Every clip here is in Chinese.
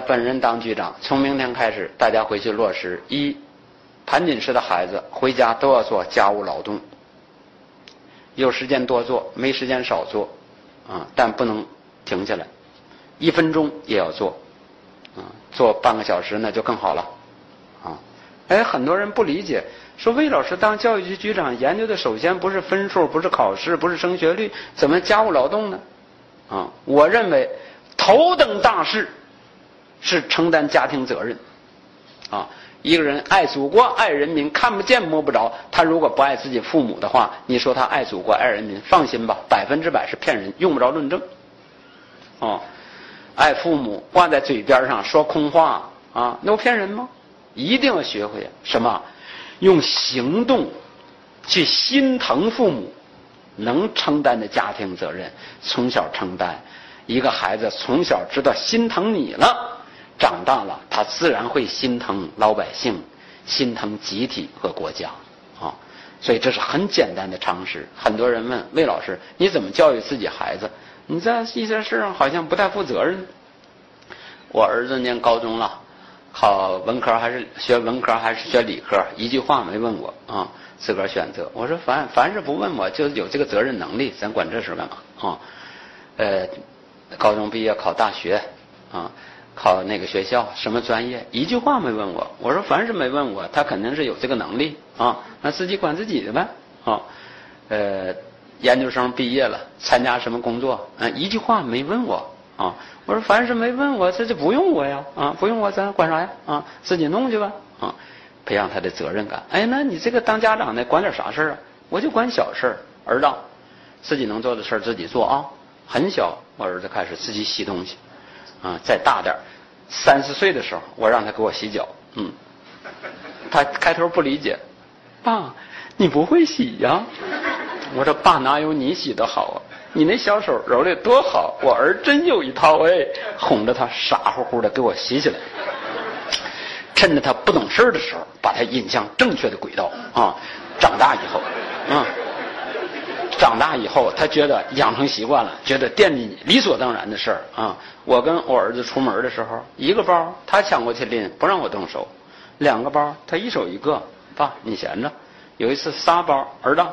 本人当局长，从明天开始，大家回去落实：一，盘锦市的孩子回家都要做家务劳动，有时间多做，没时间少做，啊，但不能停下来，一分钟也要做，啊，做半个小时那就更好了，啊，哎，很多人不理解，说魏老师当教育局局长，研究的首先不是分数，不是考试，不是升学率，怎么家务劳动呢？啊，我认为头等大事是承担家庭责任。啊，一个人爱祖国爱人民，看不见摸不着。他如果不爱自己父母的话，你说他爱祖国爱人民，放心吧，百分之百是骗人，用不着论证。哦，爱父母挂在嘴边上说空话啊，那不骗人吗？一定要学会什么？用行动去心疼父母。能承担的家庭责任，从小承担。一个孩子从小知道心疼你了，长大了他自然会心疼老百姓，心疼集体和国家。啊，所以这是很简单的常识。很多人问魏老师，你怎么教育自己孩子？你在一些事上好像不太负责任。我儿子念高中了，考文科还是学文科还是学理科？一句话没问我啊。自个儿选择，我说凡凡是不问我，就有这个责任能力，咱管这事干嘛啊？呃，高中毕业考大学啊，考那个学校什么专业，一句话没问我。我说凡是没问我，他肯定是有这个能力啊，那自己管自己的呗啊。呃，研究生毕业了，参加什么工作？嗯，一句话没问我啊。我说凡是没问我，这就不用我呀啊，不用我咱管啥呀啊，自己弄去吧啊。培养他的责任感。哎，那你这个当家长的管点啥事儿啊？我就管小事儿，儿子自己能做的事儿自己做啊。很小，我儿子开始自己洗东西啊。再大点三四岁的时候，我让他给我洗脚。嗯，他开头不理解，爸，你不会洗呀？我说爸，哪有你洗的好啊？你那小手揉的多好，我儿真有一套哎，哄着他傻乎乎的给我洗起来。趁着他不懂事的时候，把他引向正确的轨道啊！长大以后，啊，长大以后，他觉得养成习惯了，觉得惦记你理所当然的事儿啊！我跟我儿子出门的时候，一个包他抢过去拎，不让我动手；两个包他一手一个，爸你闲着。有一次仨包，儿子，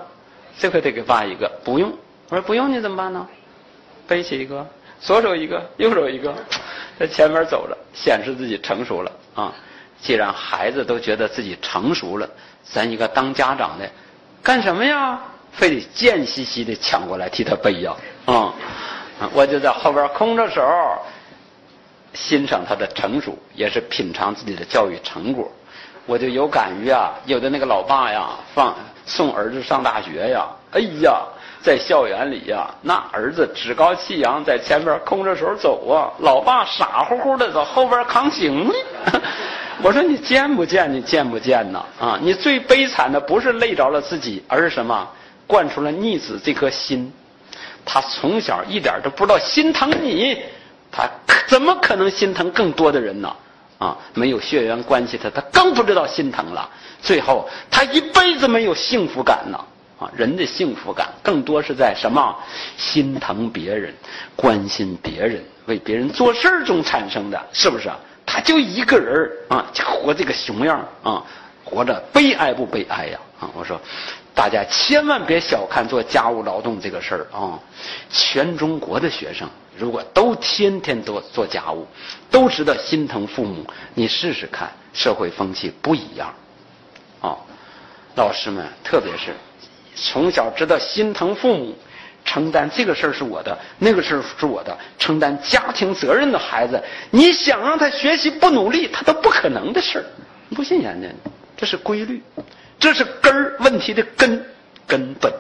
这回得给爸一个，不用。我说不用你怎么办呢？背起一个，左手一个，右手一个，在前面走着，显示自己成熟了啊！既然孩子都觉得自己成熟了，咱一个当家长的，干什么呀？非得贱兮兮的抢过来替他背呀？啊！我就在后边空着手，欣赏他的成熟，也是品尝自己的教育成果。我就有感于啊，有的那个老爸呀，放送儿子上大学呀，哎呀，在校园里呀，那儿子趾高气扬在前边空着手走啊，老爸傻乎乎的在后边扛行李。我说你见不见？你见不见呢？啊，你最悲惨的不是累着了自己，而是什么？惯出了逆子这颗心。他从小一点都不知道心疼你，他怎么可能心疼更多的人呢？啊，没有血缘关系的，他更不知道心疼了。最后，他一辈子没有幸福感呢。啊，人的幸福感更多是在什么？心疼别人、关心别人、为别人做事中产生的，是不是？他就一个人啊，活这个熊样啊，活着悲哀不悲哀呀？啊，我说，大家千万别小看做家务劳动这个事儿啊！全中国的学生如果都天天都做家务，都知道心疼父母，你试试看，社会风气不一样啊！老师们，特别是从小知道心疼父母。承担这个事儿是我的，那个事儿是我的。承担家庭责任的孩子，你想让他学习不努力，他都不可能的事儿。不信研究，这是规律，这是根儿问题的根根本。